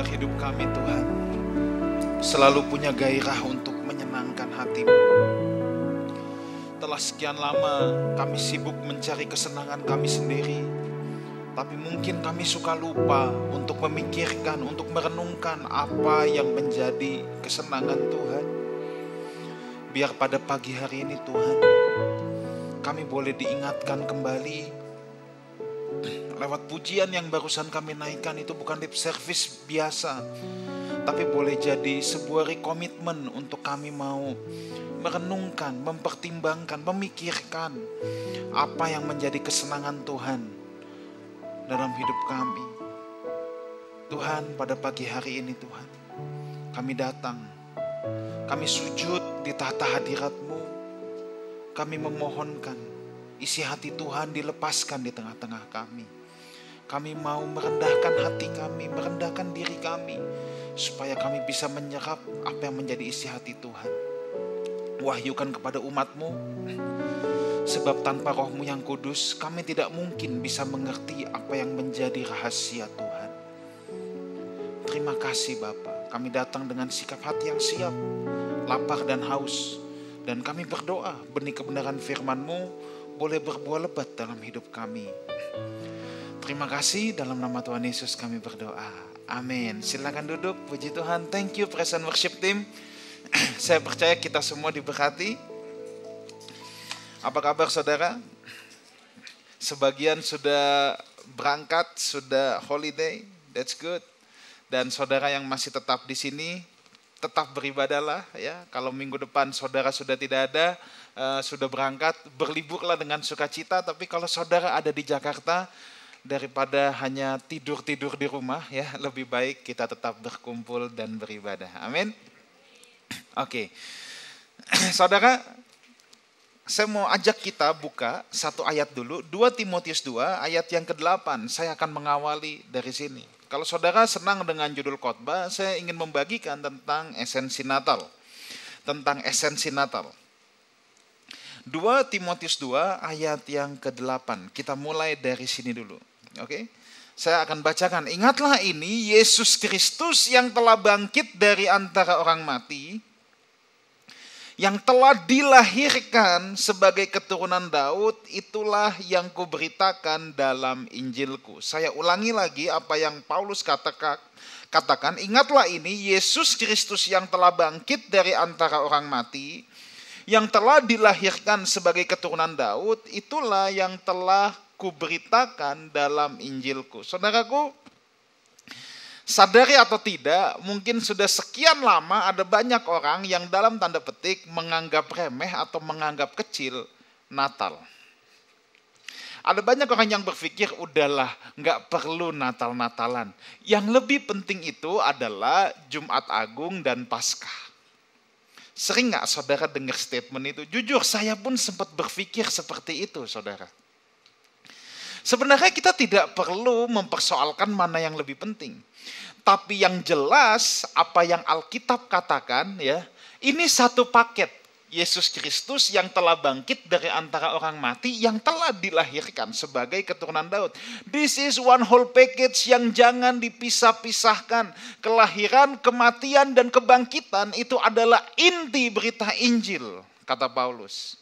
biar hidup kami Tuhan selalu punya gairah untuk menyenangkan hatimu. Telah sekian lama kami sibuk mencari kesenangan kami sendiri, tapi mungkin kami suka lupa untuk memikirkan, untuk merenungkan apa yang menjadi kesenangan Tuhan. Biar pada pagi hari ini Tuhan, kami boleh diingatkan kembali lewat pujian yang barusan kami naikkan itu bukan lip service biasa, tapi boleh jadi sebuah komitmen untuk kami mau merenungkan, mempertimbangkan, memikirkan apa yang menjadi kesenangan Tuhan dalam hidup kami. Tuhan, pada pagi hari ini Tuhan, kami datang, kami sujud di tahta hadirat-Mu, kami memohonkan isi hati Tuhan dilepaskan di tengah-tengah kami. Kami mau merendahkan hati kami, merendahkan diri kami, supaya kami bisa menyerap apa yang menjadi isi hati Tuhan. Wahyukan kepada umatmu, sebab tanpa rohmu yang kudus, kami tidak mungkin bisa mengerti apa yang menjadi rahasia Tuhan. Terima kasih Bapa, kami datang dengan sikap hati yang siap, lapar dan haus, dan kami berdoa benih kebenaran firman-Mu boleh berbuah lebat dalam hidup kami. Terima kasih dalam nama Tuhan Yesus kami berdoa. Amin. Silakan duduk. Puji Tuhan. Thank you present worship team. Saya percaya kita semua diberkati. Apa kabar saudara? Sebagian sudah berangkat, sudah holiday. That's good. Dan saudara yang masih tetap di sini, tetap beribadahlah ya. Kalau minggu depan saudara sudah tidak ada, uh, sudah berangkat, berliburlah dengan sukacita. Tapi kalau saudara ada di Jakarta, daripada hanya tidur-tidur di rumah ya, lebih baik kita tetap berkumpul dan beribadah. Amin. Oke. Okay. Saudara, saya mau ajak kita buka satu ayat dulu, 2 Timotius 2 ayat yang ke-8. Saya akan mengawali dari sini. Kalau saudara senang dengan judul khotbah, saya ingin membagikan tentang esensi Natal. Tentang esensi Natal. 2 Timotius 2 ayat yang ke-8. Kita mulai dari sini dulu. Oke. Saya akan bacakan. Ingatlah ini Yesus Kristus yang telah bangkit dari antara orang mati yang telah dilahirkan sebagai keturunan Daud, itulah yang kuberitakan dalam Injilku. Saya ulangi lagi apa yang Paulus katakan, katakan, ingatlah ini Yesus Kristus yang telah bangkit dari antara orang mati, yang telah dilahirkan sebagai keturunan Daud, itulah yang telah kuberitakan dalam Injilku. Saudaraku, sadari atau tidak, mungkin sudah sekian lama ada banyak orang yang dalam tanda petik menganggap remeh atau menganggap kecil Natal. Ada banyak orang yang berpikir, udahlah, nggak perlu Natal-Natalan. Yang lebih penting itu adalah Jumat Agung dan Paskah. Sering nggak saudara dengar statement itu? Jujur, saya pun sempat berpikir seperti itu, saudara. Sebenarnya kita tidak perlu mempersoalkan mana yang lebih penting. Tapi yang jelas apa yang Alkitab katakan ya, ini satu paket. Yesus Kristus yang telah bangkit dari antara orang mati yang telah dilahirkan sebagai keturunan Daud. This is one whole package yang jangan dipisah-pisahkan. Kelahiran, kematian, dan kebangkitan itu adalah inti berita Injil, kata Paulus.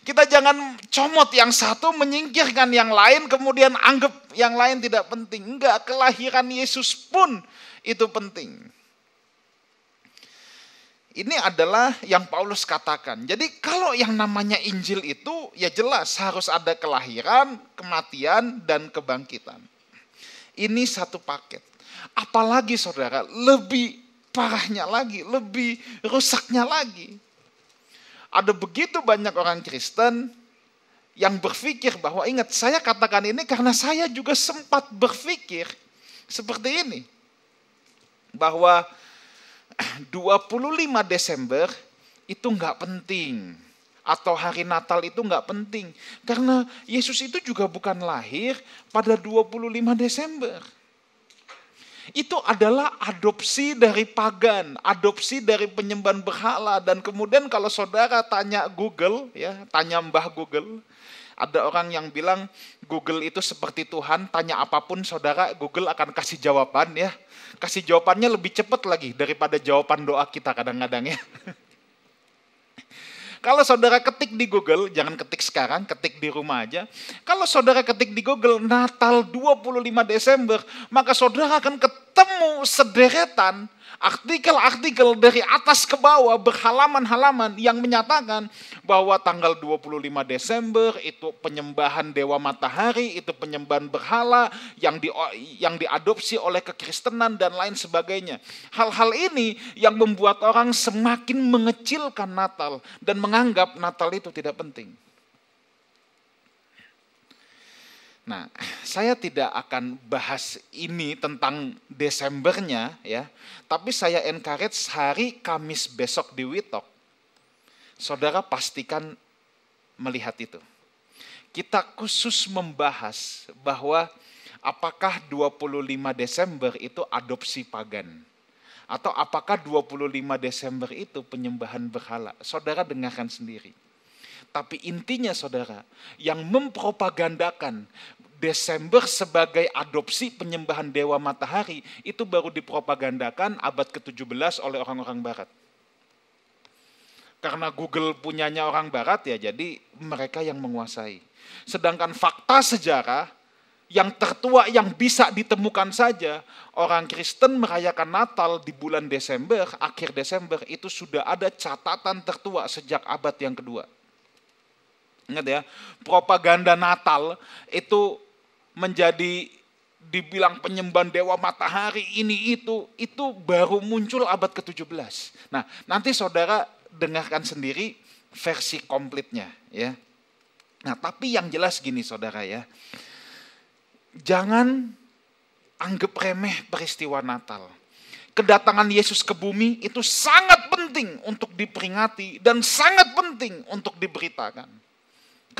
Kita jangan comot yang satu, menyingkirkan yang lain, kemudian anggap yang lain tidak penting. Enggak, kelahiran Yesus pun itu penting. Ini adalah yang Paulus katakan. Jadi kalau yang namanya Injil itu ya jelas harus ada kelahiran, kematian, dan kebangkitan. Ini satu paket. Apalagi saudara, lebih parahnya lagi, lebih rusaknya lagi ada begitu banyak orang Kristen yang berpikir bahwa ingat saya katakan ini karena saya juga sempat berpikir seperti ini. Bahwa 25 Desember itu nggak penting atau hari Natal itu nggak penting karena Yesus itu juga bukan lahir pada 25 Desember itu adalah adopsi dari pagan, adopsi dari penyembahan berhala dan kemudian kalau saudara tanya Google ya, tanya Mbah Google, Ada orang yang bilang Google itu seperti Tuhan, tanya apa pun saudara, Google akan kasih jawaban ya. Kasih jawabannya lebih cepat lagi daripada jawaban doa kita kadang-kadang ya. Kalau saudara ketik di Google, jangan ketik sekarang, ketik di rumah aja. Kalau saudara ketik di Google Natal 25 Desember, maka saudara akan ketemu sederetan artikel-artikel dari atas ke bawah berhalaman-halaman yang menyatakan bahwa tanggal 25 Desember itu penyembahan dewa matahari, itu penyembahan berhala yang di, yang diadopsi oleh kekristenan dan lain sebagainya. Hal-hal ini yang membuat orang semakin mengecilkan Natal dan menganggap Natal itu tidak penting. Nah, saya tidak akan bahas ini tentang Desembernya ya, tapi saya encourage hari Kamis besok di Witok. Saudara pastikan melihat itu. Kita khusus membahas bahwa apakah 25 Desember itu adopsi pagan atau apakah 25 Desember itu penyembahan berhala. Saudara dengarkan sendiri. Tapi intinya saudara, yang mempropagandakan Desember sebagai adopsi penyembahan dewa matahari itu baru dipropagandakan abad ke-17 oleh orang-orang barat. Karena Google punyanya orang barat ya jadi mereka yang menguasai. Sedangkan fakta sejarah yang tertua yang bisa ditemukan saja orang Kristen merayakan Natal di bulan Desember, akhir Desember itu sudah ada catatan tertua sejak abad yang kedua. Ingat ya, propaganda Natal itu menjadi dibilang penyembahan dewa matahari ini itu itu baru muncul abad ke-17. Nah, nanti saudara dengarkan sendiri versi komplitnya ya. Nah, tapi yang jelas gini saudara ya. Jangan anggap remeh peristiwa Natal. Kedatangan Yesus ke bumi itu sangat penting untuk diperingati dan sangat penting untuk diberitakan.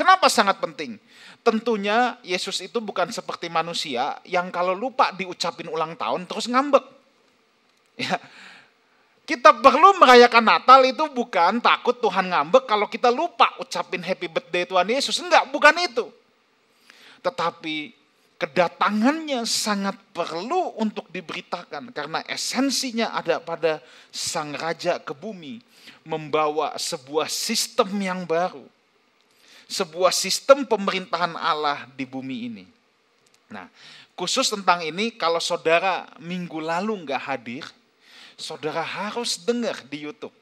Kenapa sangat penting? Tentunya Yesus itu bukan seperti manusia yang kalau lupa diucapin ulang tahun terus ngambek. Ya. Kita perlu merayakan Natal itu bukan takut Tuhan ngambek kalau kita lupa ucapin happy birthday Tuhan Yesus. Enggak, bukan itu. Tetapi kedatangannya sangat perlu untuk diberitakan karena esensinya ada pada sang raja ke bumi membawa sebuah sistem yang baru sebuah sistem pemerintahan Allah di bumi ini. Nah, khusus tentang ini kalau saudara minggu lalu nggak hadir, saudara harus dengar di YouTube.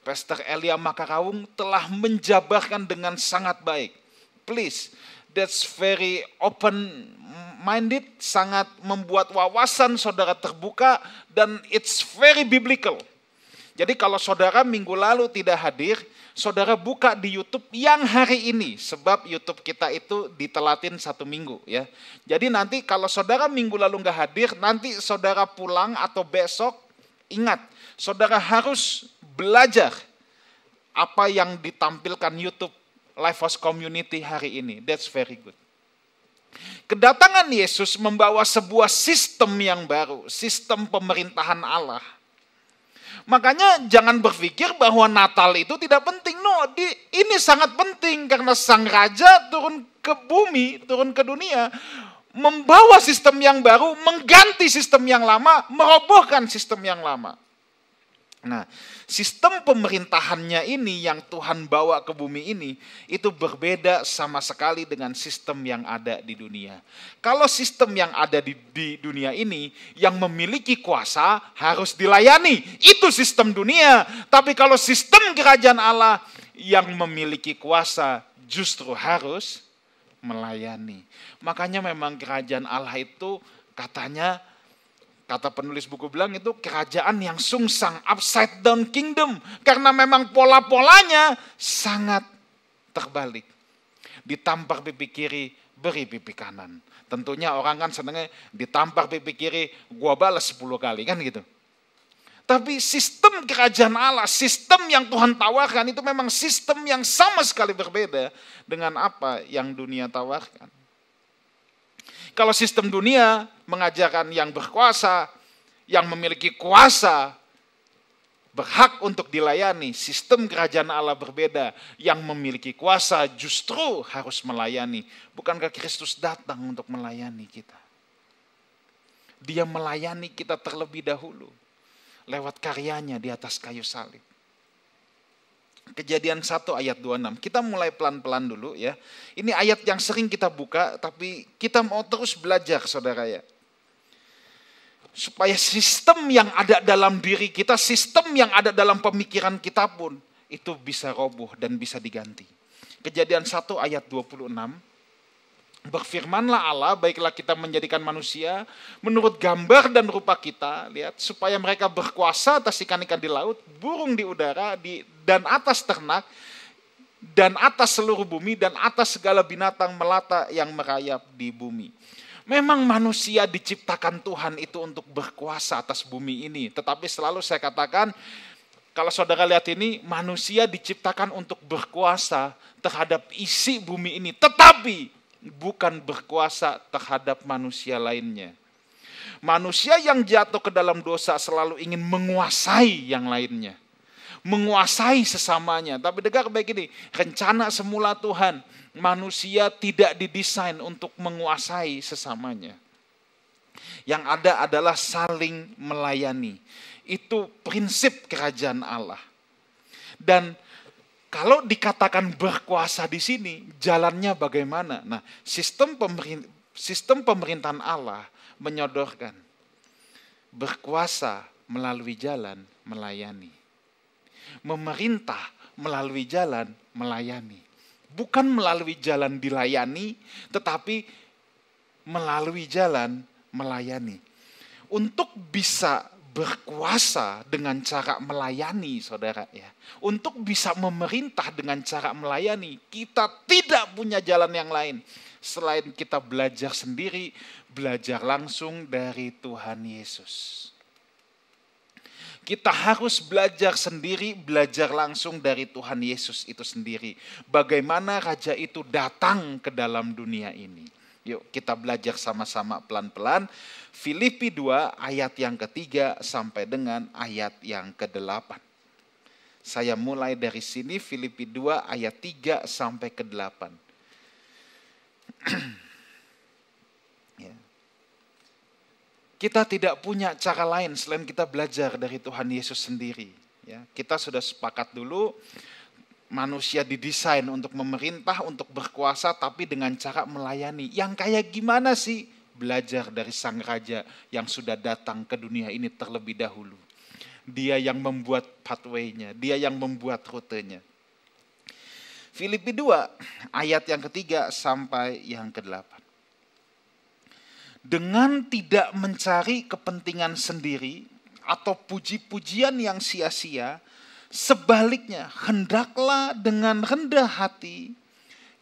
Pastor Elia Makarawung telah menjabarkan dengan sangat baik. Please, that's very open minded, sangat membuat wawasan saudara terbuka dan it's very biblical. Jadi kalau saudara minggu lalu tidak hadir, saudara buka di YouTube yang hari ini sebab YouTube kita itu ditelatin satu minggu ya. Jadi nanti kalau saudara minggu lalu nggak hadir, nanti saudara pulang atau besok ingat saudara harus belajar apa yang ditampilkan YouTube Life House Community hari ini. That's very good. Kedatangan Yesus membawa sebuah sistem yang baru, sistem pemerintahan Allah Makanya jangan berpikir bahwa Natal itu tidak penting. No, di, ini sangat penting karena sang raja turun ke bumi, turun ke dunia, membawa sistem yang baru, mengganti sistem yang lama, merobohkan sistem yang lama. Nah, sistem pemerintahannya ini yang Tuhan bawa ke bumi ini itu berbeda sama sekali dengan sistem yang ada di dunia. Kalau sistem yang ada di, di dunia ini yang memiliki kuasa harus dilayani, itu sistem dunia. Tapi kalau sistem kerajaan Allah yang memiliki kuasa justru harus melayani. Makanya memang kerajaan Allah itu katanya Kata penulis buku bilang itu kerajaan yang sungsang, upside down kingdom. Karena memang pola-polanya sangat terbalik. Ditampar pipi kiri, beri pipi kanan. Tentunya orang kan senangnya ditampar pipi kiri, gua balas 10 kali kan gitu. Tapi sistem kerajaan Allah, sistem yang Tuhan tawarkan itu memang sistem yang sama sekali berbeda dengan apa yang dunia tawarkan. Kalau sistem dunia mengajarkan yang berkuasa, yang memiliki kuasa, berhak untuk dilayani. Sistem kerajaan Allah berbeda. Yang memiliki kuasa justru harus melayani. Bukankah Kristus datang untuk melayani kita? Dia melayani kita terlebih dahulu lewat karyanya di atas kayu salib. Kejadian 1 ayat 26. Kita mulai pelan-pelan dulu ya. Ini ayat yang sering kita buka tapi kita mau terus belajar saudara ya. Supaya sistem yang ada dalam diri kita, sistem yang ada dalam pemikiran kita pun itu bisa roboh dan bisa diganti. Kejadian 1 ayat 26 Berfirmanlah Allah, baiklah kita menjadikan manusia menurut gambar dan rupa kita, lihat, supaya mereka berkuasa atas ikan-ikan di laut, burung di udara, di, dan atas ternak, dan atas seluruh bumi, dan atas segala binatang melata yang merayap di bumi. Memang manusia diciptakan Tuhan itu untuk berkuasa atas bumi ini, tetapi selalu saya katakan, kalau saudara lihat ini, manusia diciptakan untuk berkuasa terhadap isi bumi ini, tetapi bukan berkuasa terhadap manusia lainnya. Manusia yang jatuh ke dalam dosa selalu ingin menguasai yang lainnya. Menguasai sesamanya. Tapi dengar baik ini, rencana semula Tuhan, manusia tidak didesain untuk menguasai sesamanya. Yang ada adalah saling melayani. Itu prinsip kerajaan Allah. Dan kalau dikatakan berkuasa di sini, jalannya bagaimana? Nah, sistem pemerintah, sistem pemerintahan Allah menyodorkan berkuasa melalui jalan melayani. Memerintah melalui jalan melayani. Bukan melalui jalan dilayani, tetapi melalui jalan melayani. Untuk bisa berkuasa dengan cara melayani saudara ya. Untuk bisa memerintah dengan cara melayani, kita tidak punya jalan yang lain selain kita belajar sendiri, belajar langsung dari Tuhan Yesus. Kita harus belajar sendiri, belajar langsung dari Tuhan Yesus itu sendiri. Bagaimana raja itu datang ke dalam dunia ini. Yuk kita belajar sama-sama pelan-pelan. Filipi 2 ayat yang ketiga sampai dengan ayat yang ke-8. Saya mulai dari sini Filipi 2 ayat 3 sampai ke-8. Kita tidak punya cara lain selain kita belajar dari Tuhan Yesus sendiri. Ya, kita sudah sepakat dulu manusia didesain untuk memerintah, untuk berkuasa, tapi dengan cara melayani. Yang kayak gimana sih? Belajar dari sang raja yang sudah datang ke dunia ini terlebih dahulu. Dia yang membuat pathway-nya, dia yang membuat rutenya. Filipi 2 ayat yang ketiga sampai yang kedelapan. Dengan tidak mencari kepentingan sendiri atau puji-pujian yang sia-sia, Sebaliknya, hendaklah dengan rendah hati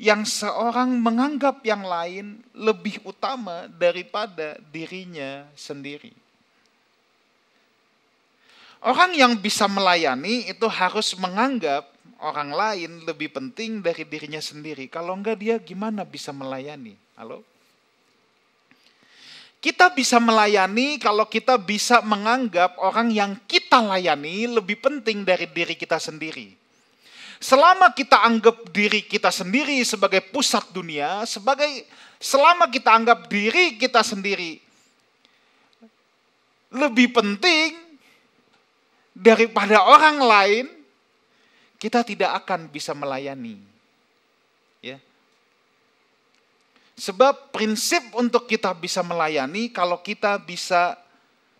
yang seorang menganggap yang lain lebih utama daripada dirinya sendiri. Orang yang bisa melayani itu harus menganggap orang lain lebih penting dari dirinya sendiri. Kalau enggak dia gimana bisa melayani? Halo? Kita bisa melayani kalau kita bisa menganggap orang yang kita layani lebih penting dari diri kita sendiri. Selama kita anggap diri kita sendiri sebagai pusat dunia, sebagai selama kita anggap diri kita sendiri lebih penting daripada orang lain, kita tidak akan bisa melayani. Sebab prinsip untuk kita bisa melayani kalau kita bisa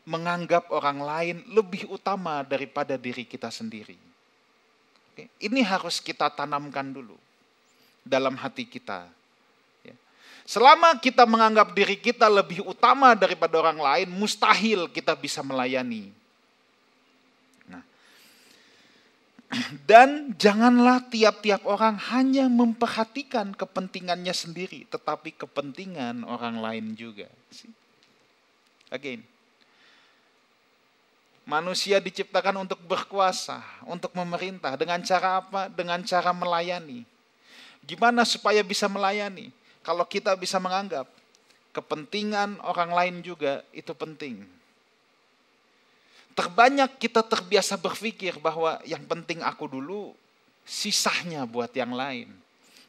menganggap orang lain lebih utama daripada diri kita sendiri. Ini harus kita tanamkan dulu dalam hati kita. Ya. Selama kita menganggap diri kita lebih utama daripada orang lain, mustahil kita bisa melayani. Dan janganlah tiap-tiap orang hanya memperhatikan kepentingannya sendiri, tetapi kepentingan orang lain juga. Again. Manusia diciptakan untuk berkuasa, untuk memerintah. Dengan cara apa? Dengan cara melayani. Gimana supaya bisa melayani? Kalau kita bisa menganggap kepentingan orang lain juga itu penting Terbanyak kita terbiasa berpikir bahwa yang penting aku dulu, sisanya buat yang lain.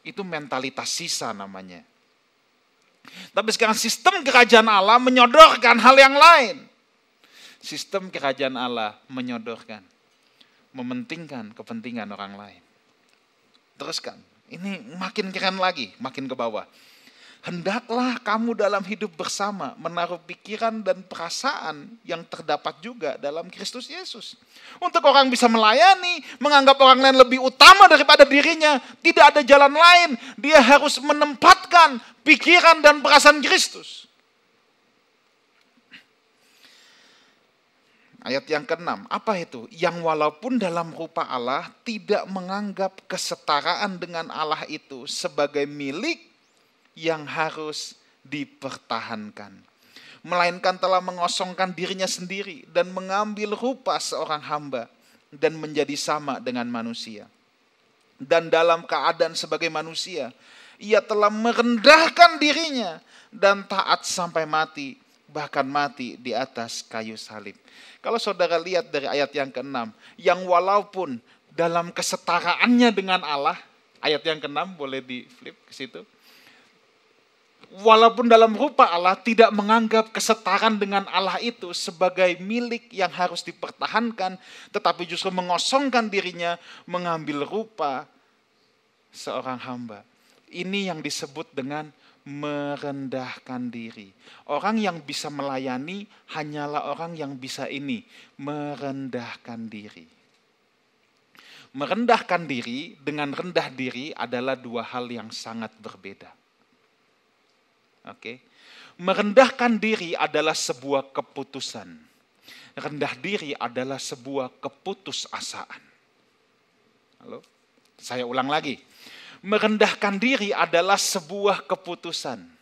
Itu mentalitas sisa namanya. Tapi sekarang sistem kerajaan Allah menyodorkan hal yang lain. Sistem kerajaan Allah menyodorkan, mementingkan kepentingan orang lain. Teruskan, ini makin keren lagi, makin ke bawah hendaklah kamu dalam hidup bersama menaruh pikiran dan perasaan yang terdapat juga dalam Kristus Yesus. Untuk orang bisa melayani, menganggap orang lain lebih utama daripada dirinya, tidak ada jalan lain. Dia harus menempatkan pikiran dan perasaan Kristus. Ayat yang keenam, apa itu? Yang walaupun dalam rupa Allah tidak menganggap kesetaraan dengan Allah itu sebagai milik yang harus dipertahankan. Melainkan telah mengosongkan dirinya sendiri dan mengambil rupa seorang hamba dan menjadi sama dengan manusia. Dan dalam keadaan sebagai manusia, ia telah merendahkan dirinya dan taat sampai mati, bahkan mati di atas kayu salib. Kalau saudara lihat dari ayat yang keenam, yang walaupun dalam kesetaraannya dengan Allah, ayat yang keenam boleh di flip ke situ walaupun dalam rupa Allah tidak menganggap kesetaraan dengan Allah itu sebagai milik yang harus dipertahankan, tetapi justru mengosongkan dirinya mengambil rupa seorang hamba. Ini yang disebut dengan merendahkan diri. Orang yang bisa melayani hanyalah orang yang bisa ini, merendahkan diri. Merendahkan diri dengan rendah diri adalah dua hal yang sangat berbeda. Oke. Merendahkan diri adalah sebuah keputusan. Rendah diri adalah sebuah keputusasaan. Halo? Saya ulang lagi. Merendahkan diri adalah sebuah keputusan.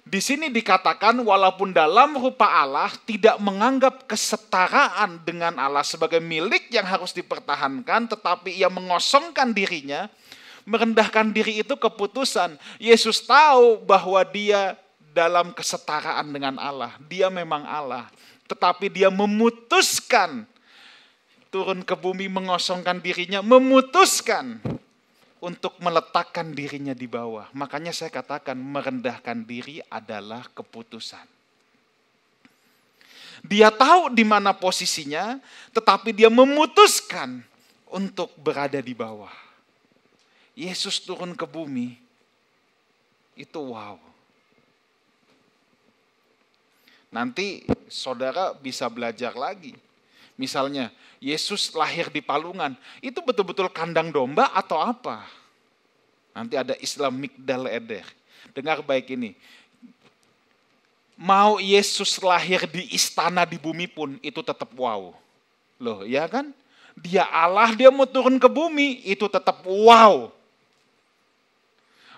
Di sini dikatakan walaupun dalam rupa Allah tidak menganggap kesetaraan dengan Allah sebagai milik yang harus dipertahankan, tetapi ia mengosongkan dirinya, merendahkan diri itu keputusan. Yesus tahu bahwa dia dalam kesetaraan dengan Allah. Dia memang Allah. Tetapi dia memutuskan turun ke bumi mengosongkan dirinya, memutuskan untuk meletakkan dirinya di bawah. Makanya saya katakan merendahkan diri adalah keputusan. Dia tahu di mana posisinya, tetapi dia memutuskan untuk berada di bawah. Yesus turun ke bumi, itu wow. Nanti saudara bisa belajar lagi. Misalnya, Yesus lahir di palungan, itu betul-betul kandang domba atau apa? Nanti ada Islam Migdal Eder. Dengar baik ini. Mau Yesus lahir di istana di bumi pun, itu tetap wow. Loh, ya kan? Dia Allah, dia mau turun ke bumi, itu tetap wow.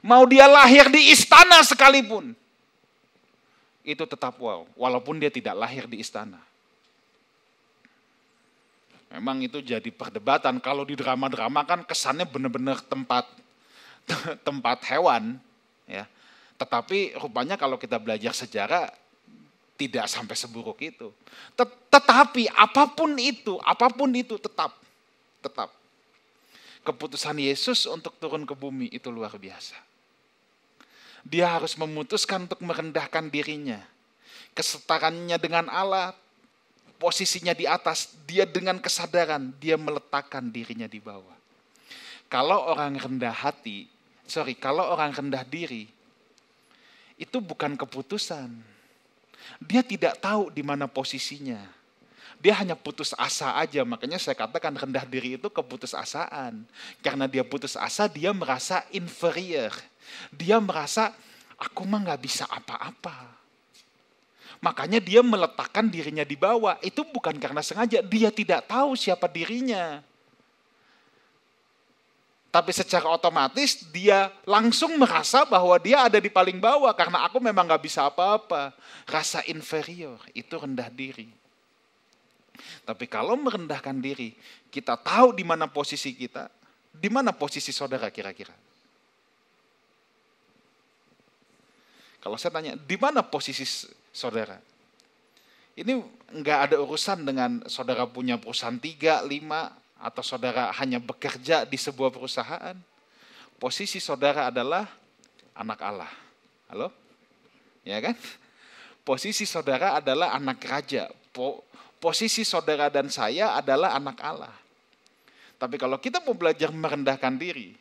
Mau dia lahir di istana sekalipun. Itu tetap wow, walaupun dia tidak lahir di istana. Memang itu jadi perdebatan. Kalau di drama-drama kan kesannya benar-benar tempat tempat hewan, ya. Tetapi rupanya kalau kita belajar sejarah tidak sampai seburuk itu. Tetapi apa pun itu, apa pun itu tetap, tetap. Keputusan Yesus untuk turun ke bumi itu luar biasa dia harus memutuskan untuk merendahkan dirinya. Kesetarannya dengan Allah, posisinya di atas, dia dengan kesadaran, dia meletakkan dirinya di bawah. Kalau orang rendah hati, sorry, kalau orang rendah diri, itu bukan keputusan. Dia tidak tahu di mana posisinya. Dia hanya putus asa aja, makanya saya katakan rendah diri itu keputus asaan. Karena dia putus asa, dia merasa inferior dia merasa, aku mah nggak bisa apa-apa. Makanya dia meletakkan dirinya di bawah. Itu bukan karena sengaja, dia tidak tahu siapa dirinya. Tapi secara otomatis dia langsung merasa bahwa dia ada di paling bawah karena aku memang nggak bisa apa-apa. Rasa inferior itu rendah diri. Tapi kalau merendahkan diri, kita tahu di mana posisi kita, di mana posisi saudara kira-kira. Kalau saya tanya, di mana posisi saudara? Ini nggak ada urusan dengan saudara punya perusahaan tiga, lima, atau saudara hanya bekerja di sebuah perusahaan. Posisi saudara adalah anak Allah. Halo? Ya kan? Posisi saudara adalah anak raja. Po posisi saudara dan saya adalah anak Allah. Tapi kalau kita mau belajar merendahkan diri,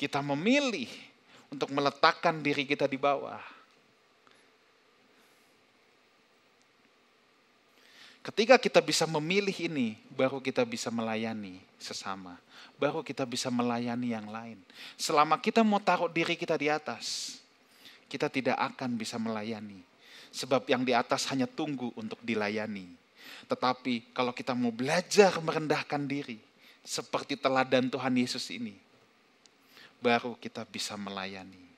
kita memilih untuk meletakkan diri kita di bawah Ketika kita bisa memilih ini, baru kita bisa melayani sesama. Baru kita bisa melayani yang lain. Selama kita mau taruh diri kita di atas, kita tidak akan bisa melayani. Sebab yang di atas hanya tunggu untuk dilayani. Tetapi kalau kita mau belajar merendahkan diri, seperti teladan Tuhan Yesus ini, baru kita bisa melayani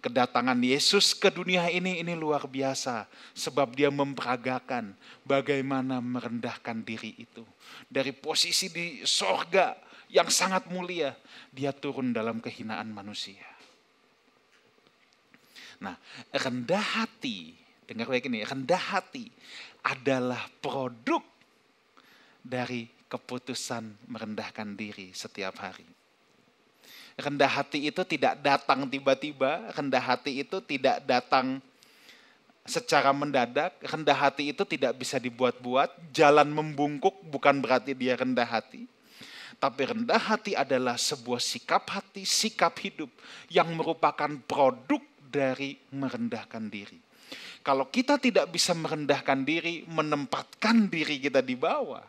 kedatangan Yesus ke dunia ini ini luar biasa sebab dia memperagakan bagaimana merendahkan diri itu dari posisi di sorga yang sangat mulia dia turun dalam kehinaan manusia. Nah, rendah hati, dengar baik ini, rendah hati adalah produk dari keputusan merendahkan diri setiap hari. Rendah hati itu tidak datang tiba-tiba, rendah hati itu tidak datang secara mendadak, rendah hati itu tidak bisa dibuat-buat, jalan membungkuk bukan berarti dia rendah hati. Tapi rendah hati adalah sebuah sikap hati, sikap hidup yang merupakan produk dari merendahkan diri. Kalau kita tidak bisa merendahkan diri, menempatkan diri kita di bawah,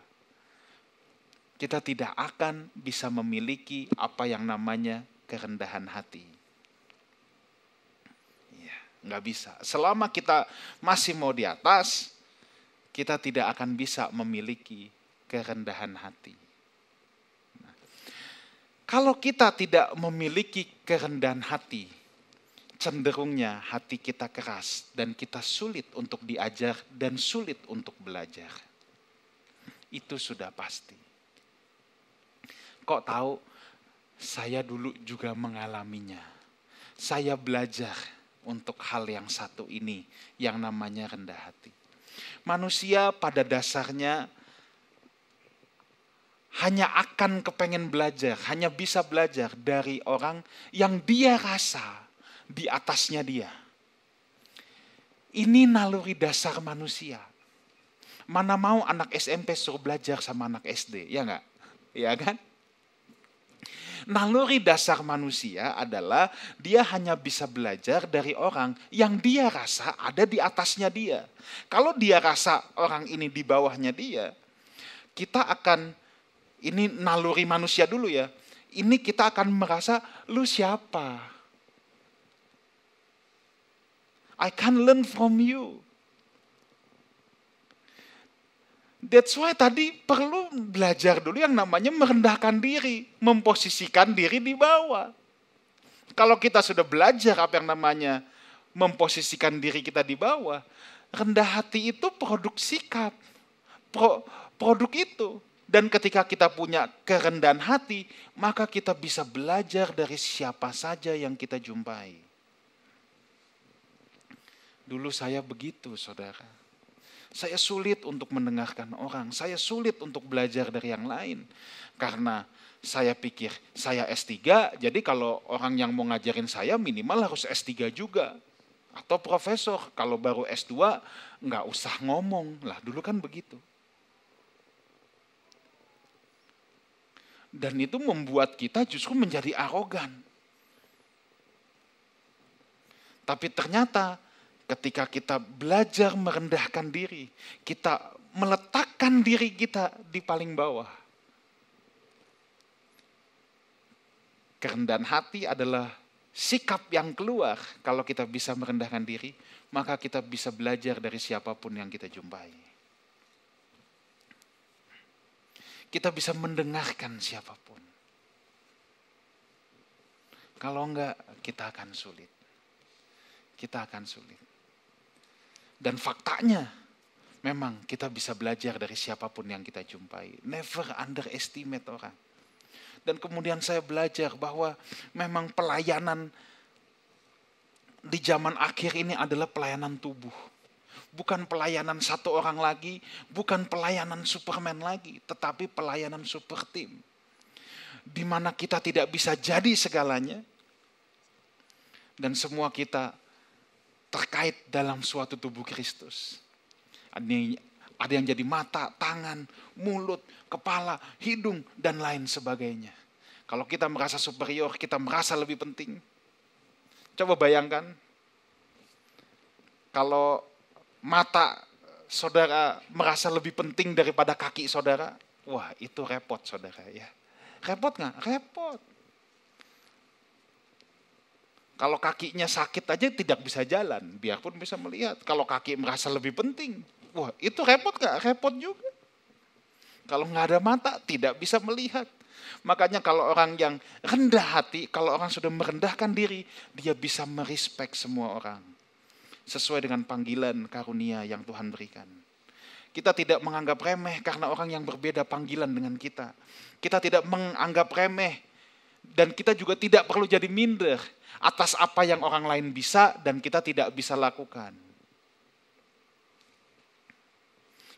kita tidak akan bisa memiliki apa yang namanya kerendahan hati. Ya, nggak bisa. Selama kita masih mau di atas, kita tidak akan bisa memiliki kerendahan hati. Nah, kalau kita tidak memiliki kerendahan hati, cenderungnya hati kita keras dan kita sulit untuk diajar dan sulit untuk belajar. Itu sudah pasti. Kok tahu? Saya dulu juga mengalaminya. Saya belajar untuk hal yang satu ini, yang namanya rendah hati. Manusia pada dasarnya hanya akan kepengen belajar, hanya bisa belajar dari orang yang dia rasa di atasnya dia. Ini naluri dasar manusia. Mana mau anak SMP suruh belajar sama anak SD, ya enggak? Ya kan? Naluri dasar manusia adalah dia hanya bisa belajar dari orang yang dia rasa ada di atasnya dia. Kalau dia rasa orang ini di bawahnya dia, kita akan ini naluri manusia dulu ya. Ini kita akan merasa lu siapa? I can learn from you. That's why tadi perlu belajar dulu yang namanya merendahkan diri, memposisikan diri di bawah. Kalau kita sudah belajar apa yang namanya memposisikan diri kita di bawah, rendah hati itu produk sikap, pro, produk itu. Dan ketika kita punya kerendahan hati, maka kita bisa belajar dari siapa saja yang kita jumpai. Dulu saya begitu, saudara saya sulit untuk mendengarkan orang, saya sulit untuk belajar dari yang lain. Karena saya pikir saya S3, jadi kalau orang yang mau ngajarin saya minimal harus S3 juga. Atau profesor, kalau baru S2 nggak usah ngomong. Lah dulu kan begitu. Dan itu membuat kita justru menjadi arogan. Tapi ternyata ketika kita belajar merendahkan diri, kita meletakkan diri kita di paling bawah. Kerendahan hati adalah sikap yang keluar kalau kita bisa merendahkan diri, maka kita bisa belajar dari siapa pun yang kita jumpai. Kita bisa mendengarkan siapa pun. Kalau enggak, kita akan sulit. Kita akan sulit. Dan faktanya, memang kita bisa belajar dari siapa pun yang kita jumpai. Never underestimate orang. Dan kemudian saya belajar bahwa memang pelayanan di zaman akhir ini adalah pelayanan tubuh. bukan pelayanan satu orang lagi, bukan pelayanan Superman lagi, tetapi pelayanan super team. Di mana kita tidak bisa jadi segalanya, dan semua kita terkait dalam suatu tubuh Kristus. Ada yang jadi mata, tangan, mulut, kepala, hidung, dan lain sebagainya. Kalau kita merasa superior, kita merasa lebih penting. Coba bayangkan, kalau mata saudara merasa lebih penting daripada kaki saudara, wah itu repot saudara ya. Repot nggak? Repot. Kalau kakinya sakit aja tidak bisa jalan, biarpun bisa melihat. Kalau kaki merasa lebih penting, wah itu repot nggak? Repot juga. Kalau nggak ada mata, tidak bisa melihat. Makanya kalau orang yang rendah hati, kalau orang sudah merendahkan diri, dia bisa merespek semua orang sesuai dengan panggilan karunia yang Tuhan berikan. Kita tidak menganggap remeh karena orang yang berbeda panggilan dengan kita. Kita tidak menganggap remeh dan kita juga tidak perlu jadi minder atas apa yang orang lain bisa dan kita tidak bisa lakukan.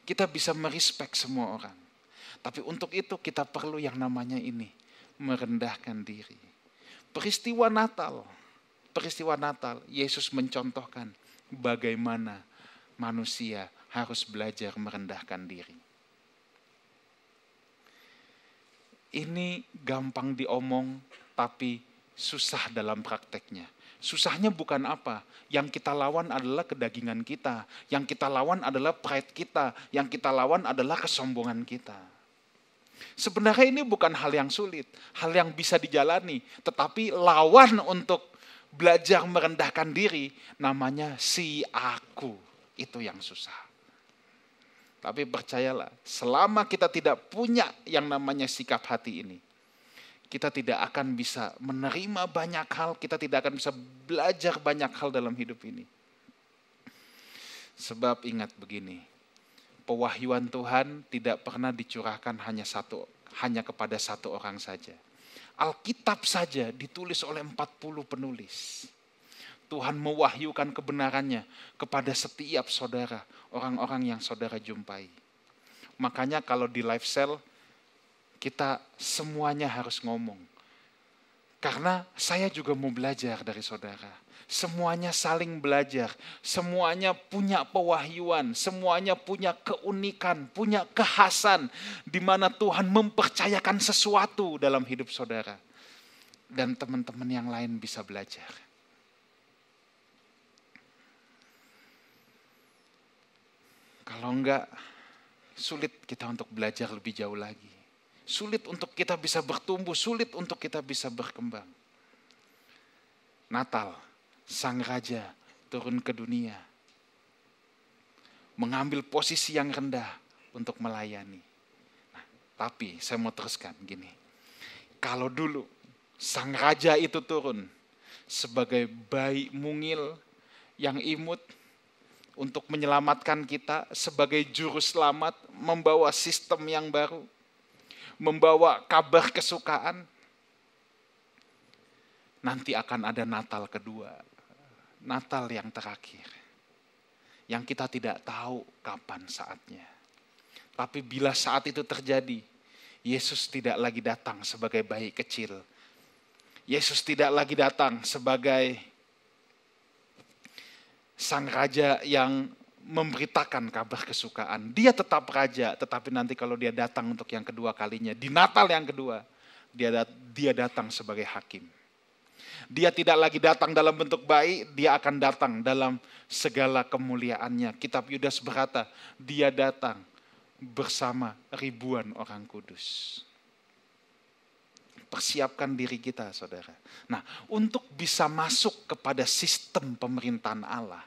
Kita bisa merespek semua orang. Tapi untuk itu kita perlu yang namanya ini, merendahkan diri. Peristiwa Natal, peristiwa Natal, Yesus mencontohkan bagaimana manusia harus belajar merendahkan diri. Ini gampang diomong, tapi susah dalam prakteknya. Susahnya bukan apa, yang kita lawan adalah kedagingan kita, yang kita lawan adalah pride kita, yang kita lawan adalah kesombongan kita. Sebenarnya ini bukan hal yang sulit, hal yang bisa dijalani, tetapi lawan untuk belajar merendahkan diri, namanya si aku. Itu yang susah. Tapi percayalah, selama kita tidak punya yang namanya sikap hati ini, kita tidak akan bisa menerima banyak hal, kita tidak akan bisa belajar banyak hal dalam hidup ini. Sebab ingat begini, pewahyuan Tuhan tidak pernah dicurahkan hanya satu hanya kepada satu orang saja Alkitab saja ditulis oleh 40 penulis. Tuhan mewahyukan kebenarannya kepada setiap saudara, orang-orang yang saudara jumpai. Makanya kalau di live cell, kita semuanya harus ngomong. Karena saya juga mau belajar dari saudara. Semuanya saling belajar, semuanya punya pewahyuan, semuanya punya keunikan, punya kekhasan di mana Tuhan mempercayakan sesuatu dalam hidup saudara. Dan teman-teman yang lain bisa belajar. Kalau enggak, sulit kita untuk belajar lebih jauh lagi. Sulit untuk kita bisa bertumbuh, sulit untuk kita bisa berkembang. Natal, sang raja turun ke dunia. Mengambil posisi yang rendah untuk melayani. Nah, tapi saya mau teruskan gini. Kalau dulu sang raja itu turun sebagai bayi mungil yang imut untuk menyelamatkan kita sebagai juru selamat, membawa sistem yang baru, membawa kabar kesukaan, nanti akan ada Natal kedua. Natal yang terakhir. Yang kita tidak tahu kapan saatnya. Tapi bila saat itu terjadi, Yesus tidak lagi datang sebagai bayi kecil. Yesus tidak lagi datang sebagai sang raja yang memberitakan kabar kesukaan. Dia tetap raja, tetapi nanti kalau dia datang untuk yang kedua kalinya, di Natal yang kedua, dia dia datang sebagai hakim. Dia tidak lagi datang dalam bentuk bayi, dia akan datang dalam segala kemuliaannya. Kitab Yudas berkata, dia datang bersama ribuan orang kudus. Persiapkan diri kita, saudara. Nah, untuk bisa masuk kepada sistem pemerintahan Allah,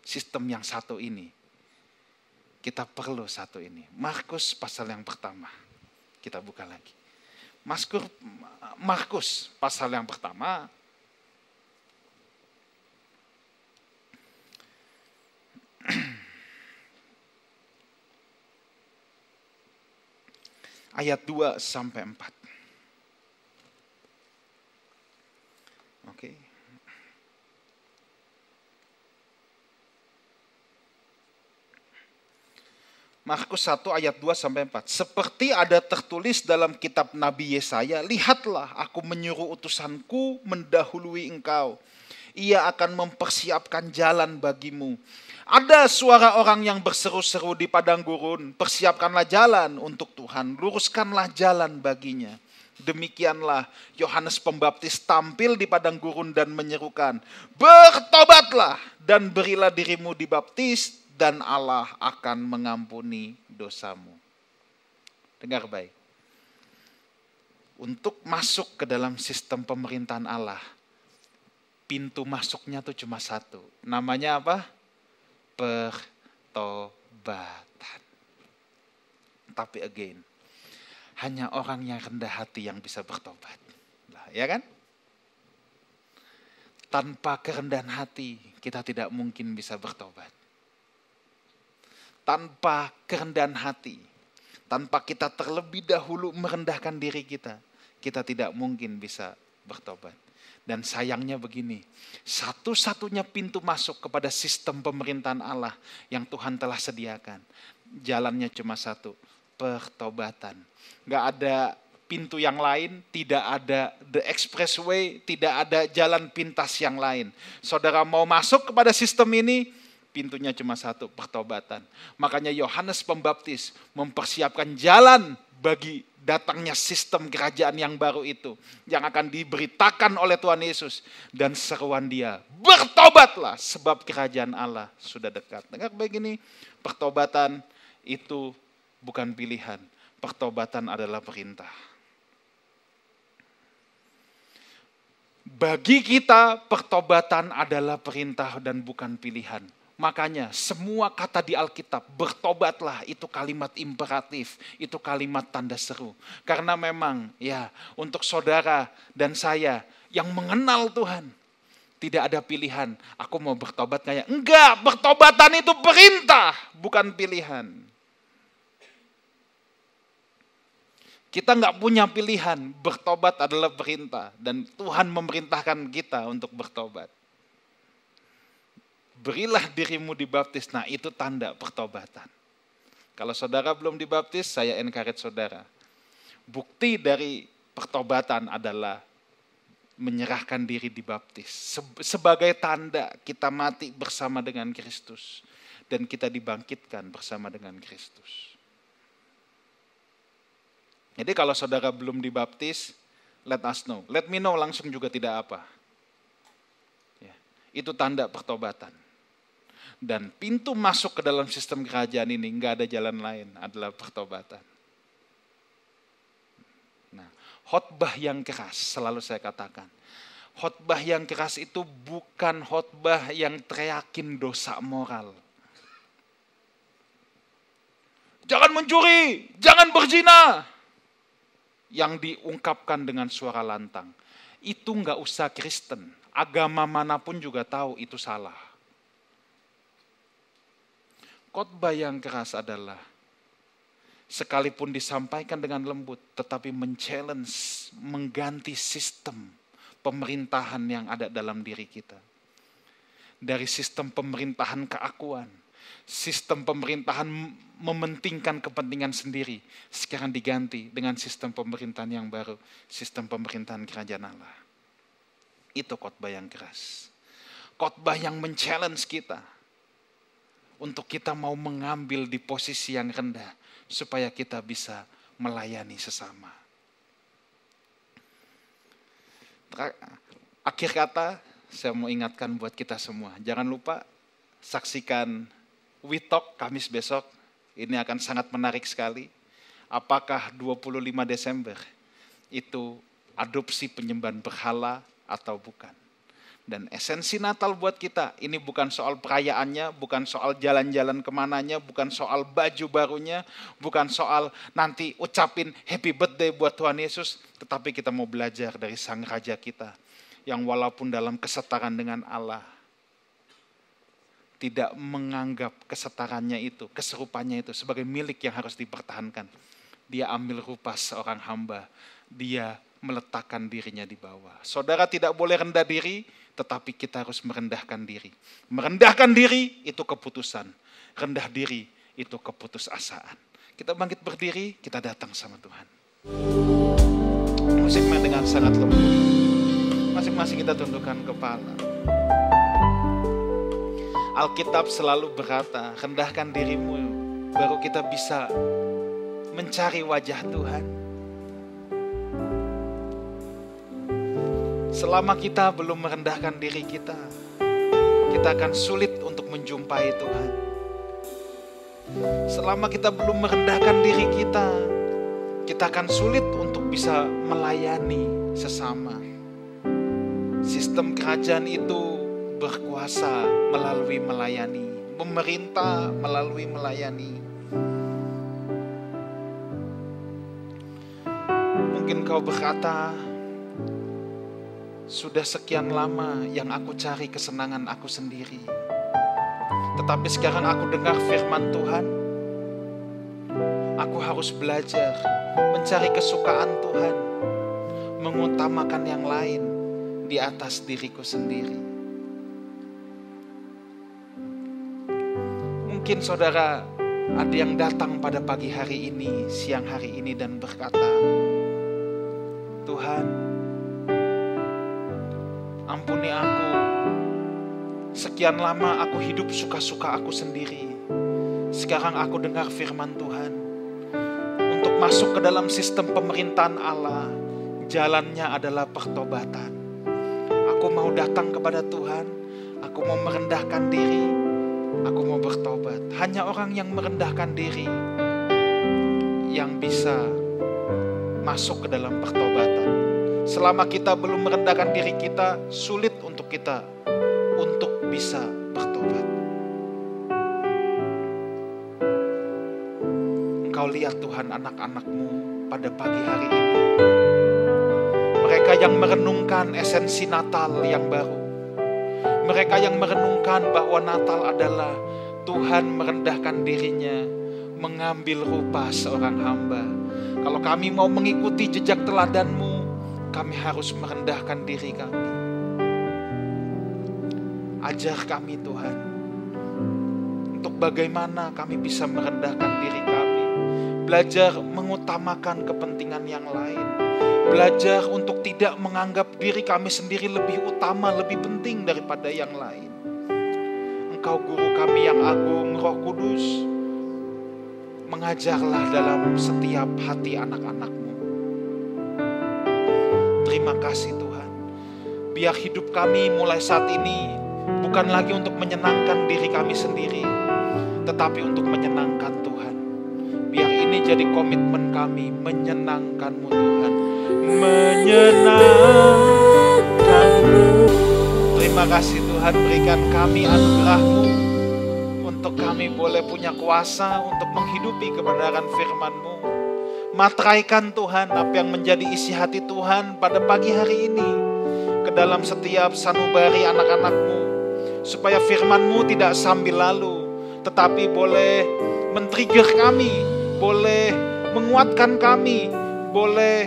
sistem yang satu ini, kita perlu satu ini. Markus pasal yang pertama. Kita buka lagi. Markus pasal yang pertama ayat 2 sampai 4. Oke. Markus 1 ayat 2 sampai 4. Seperti ada tertulis dalam kitab Nabi Yesaya, lihatlah aku menyuruh utusanku mendahului engkau. Ia akan mempersiapkan jalan bagimu. Ada suara orang yang berseru-seru di padang gurun, persiapkanlah jalan untuk Tuhan, luruskanlah jalan baginya. Demikianlah Yohanes Pembaptis tampil di padang gurun dan menyerukan, "Bertobatlah dan berilah dirimu dibaptis dan Allah akan mengampuni dosamu. Dengar baik. Untuk masuk ke dalam sistem pemerintahan Allah, pintu masuknya tuh cuma satu. Namanya apa? Pertobatan. Tapi again, hanya orang yang rendah hati yang bisa bertobat. Nah, ya kan? Tanpa kerendahan hati, kita tidak mungkin bisa bertobat tanpa kerendahan hati, tanpa kita terlebih dahulu merendahkan diri kita, kita tidak mungkin bisa bertobat. Dan sayangnya begini, satu-satunya pintu masuk kepada sistem pemerintahan Allah yang Tuhan telah sediakan, jalannya cuma satu, pertobatan. Gak ada pintu yang lain, tidak ada the expressway, tidak ada jalan pintas yang lain. Saudara mau masuk kepada sistem ini, pintunya cuma satu, pertobatan. Makanya Yohanes Pembaptis mempersiapkan jalan bagi datangnya sistem kerajaan yang baru itu. Yang akan diberitakan oleh Tuhan Yesus. Dan seruan dia, bertobatlah sebab kerajaan Allah sudah dekat. Dengar begini, pertobatan itu bukan pilihan. Pertobatan adalah perintah. Bagi kita pertobatan adalah perintah dan bukan pilihan. Makanya semua kata di Alkitab, bertobatlah itu kalimat imperatif, itu kalimat tanda seru. Karena memang ya untuk saudara dan saya yang mengenal Tuhan, tidak ada pilihan. Aku mau bertobat kayak enggak, bertobatan itu perintah, bukan pilihan. Kita nggak punya pilihan, bertobat adalah perintah dan Tuhan memerintahkan kita untuk bertobat berilah dirimu dibaptis. Nah itu tanda pertobatan. Kalau saudara belum dibaptis, saya encourage saudara. Bukti dari pertobatan adalah menyerahkan diri dibaptis. Sebagai tanda kita mati bersama dengan Kristus. Dan kita dibangkitkan bersama dengan Kristus. Jadi kalau saudara belum dibaptis, let us know. Let me know langsung juga tidak apa. Ya, itu tanda pertobatan. Dan pintu masuk ke dalam sistem kerajaan ini nggak ada jalan lain adalah pertobatan. Nah, khotbah yang keras selalu saya katakan. Khotbah yang keras itu bukan khotbah yang teriakin dosa moral. Jangan mencuri, jangan berzina. Yang diungkapkan dengan suara lantang. Itu nggak usah Kristen. Agama mana pun juga tahu itu salah khotbah yang keras adalah sekalipun disampaikan dengan lembut tetapi men-challenge, mengganti sistem pemerintahan yang ada dalam diri kita. Dari sistem pemerintahan keakuan, sistem pemerintahan mementingkan kepentingan sendiri, sekarang diganti dengan sistem pemerintahan yang baru, sistem pemerintahan kerajaan Allah. Itu khotbah yang keras. Khotbah yang men-challenge kita untuk kita mau mengambil di posisi yang rendah supaya kita bisa melayani sesama. Akhir kata, saya mau ingatkan buat kita semua, jangan lupa saksikan We Talk Kamis besok. Ini akan sangat menarik sekali. Apakah 25 Desember itu adopsi penyembahan berhala atau bukan? Dan esensi Natal buat kita, ini bukan soal perayaannya, bukan soal jalan-jalan ke mananya, bukan soal baju barunya, bukan soal nanti ucapin happy birthday buat Tuhan Yesus, tetapi kita mau belajar dari Sang Raja kita, yang walaupun dalam kesetaraan dengan Allah, tidak menganggap kesetaranya itu, keserupannya itu sebagai milik yang harus dipertahankan. Dia ambil rupa seorang hamba, dia meletakkan dirinya di bawah. Saudara tidak boleh rendah diri, tetapi kita harus merendahkan diri. Merendahkan diri itu keputusan. Rendah diri itu keputusasaan. Kita bangkit berdiri, kita datang sama Tuhan. Musik main dengan sangat lembut. Masing-masing kita tundukkan kepala. Alkitab selalu berkata, rendahkan dirimu, baru kita bisa mencari wajah Tuhan. Selama kita belum merendahkan diri kita, kita akan sulit untuk menjumpai Tuhan. Selama kita belum merendahkan diri kita, kita akan sulit untuk bisa melayani sesama. Sistem kerajaan itu berkuasa melalui melayani, memerintah melalui melayani. Mungkin kau berkata, sudah sekian lama yang aku cari kesenangan aku sendiri. Tetapi sekarang aku dengar firman Tuhan. Aku harus belajar mencari kesukaan Tuhan, mengutamakan yang lain di atas diriku sendiri. Mungkin saudara ada yang datang pada pagi hari ini, siang hari ini dan berkata, Tuhan, Ampuni aku. Sekian lama aku hidup suka-suka aku sendiri. Sekarang aku dengar firman Tuhan. Untuk masuk ke dalam sistem pemerintahan Allah, jalannya adalah pertobatan. Aku mau datang kepada Tuhan, aku mau merendahkan diri, aku mau bertobat. Hanya orang yang merendahkan diri yang bisa masuk ke dalam pertobatan. Selama kita belum merendahkan diri kita, sulit untuk kita untuk bisa bertobat. Engkau lihat Tuhan anak-anakmu pada pagi hari ini. Mereka yang merenungkan esensi Natal yang baru. Mereka yang merenungkan bahwa Natal adalah Tuhan merendahkan dirinya, mengambil rupa seorang hamba. Kalau kami mau mengikuti jejak teladanmu, kami harus merendahkan diri kami. Ajar kami Tuhan, untuk bagaimana kami bisa merendahkan diri kami. Belajar mengutamakan kepentingan yang lain. Belajar untuk tidak menganggap diri kami sendiri lebih utama, lebih penting daripada yang lain. Engkau guru kami yang agung, roh kudus, mengajarlah dalam setiap hati anak-anakmu Terima kasih Tuhan. Biar hidup kami mulai saat ini bukan lagi untuk menyenangkan diri kami sendiri, tetapi untuk menyenangkan Tuhan. Biar ini jadi komitmen kami menyenangkanmu Tuhan. Menyenangkanmu. Terima kasih Tuhan berikan kami anugerahmu untuk kami boleh punya kuasa untuk menghidupi kebenaran firman-Mu Matraikan Tuhan apa yang menjadi isi hati Tuhan pada pagi hari ini ke dalam setiap sanubari anak-anakmu. Supaya firmanmu tidak sambil lalu, tetapi boleh men-trigger kami, boleh menguatkan kami, boleh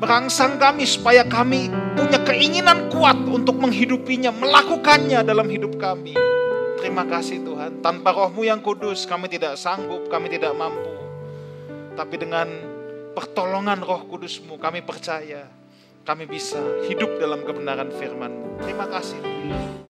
merangsang kami supaya kami punya keinginan kuat untuk menghidupinya, melakukannya dalam hidup kami. Terima kasih Tuhan, tanpa rohmu yang kudus kami tidak sanggup, kami tidak mampu. Tapi dengan pertolongan roh kudusmu kami percaya kami bisa hidup dalam kebenaran firmanmu. Terima kasih.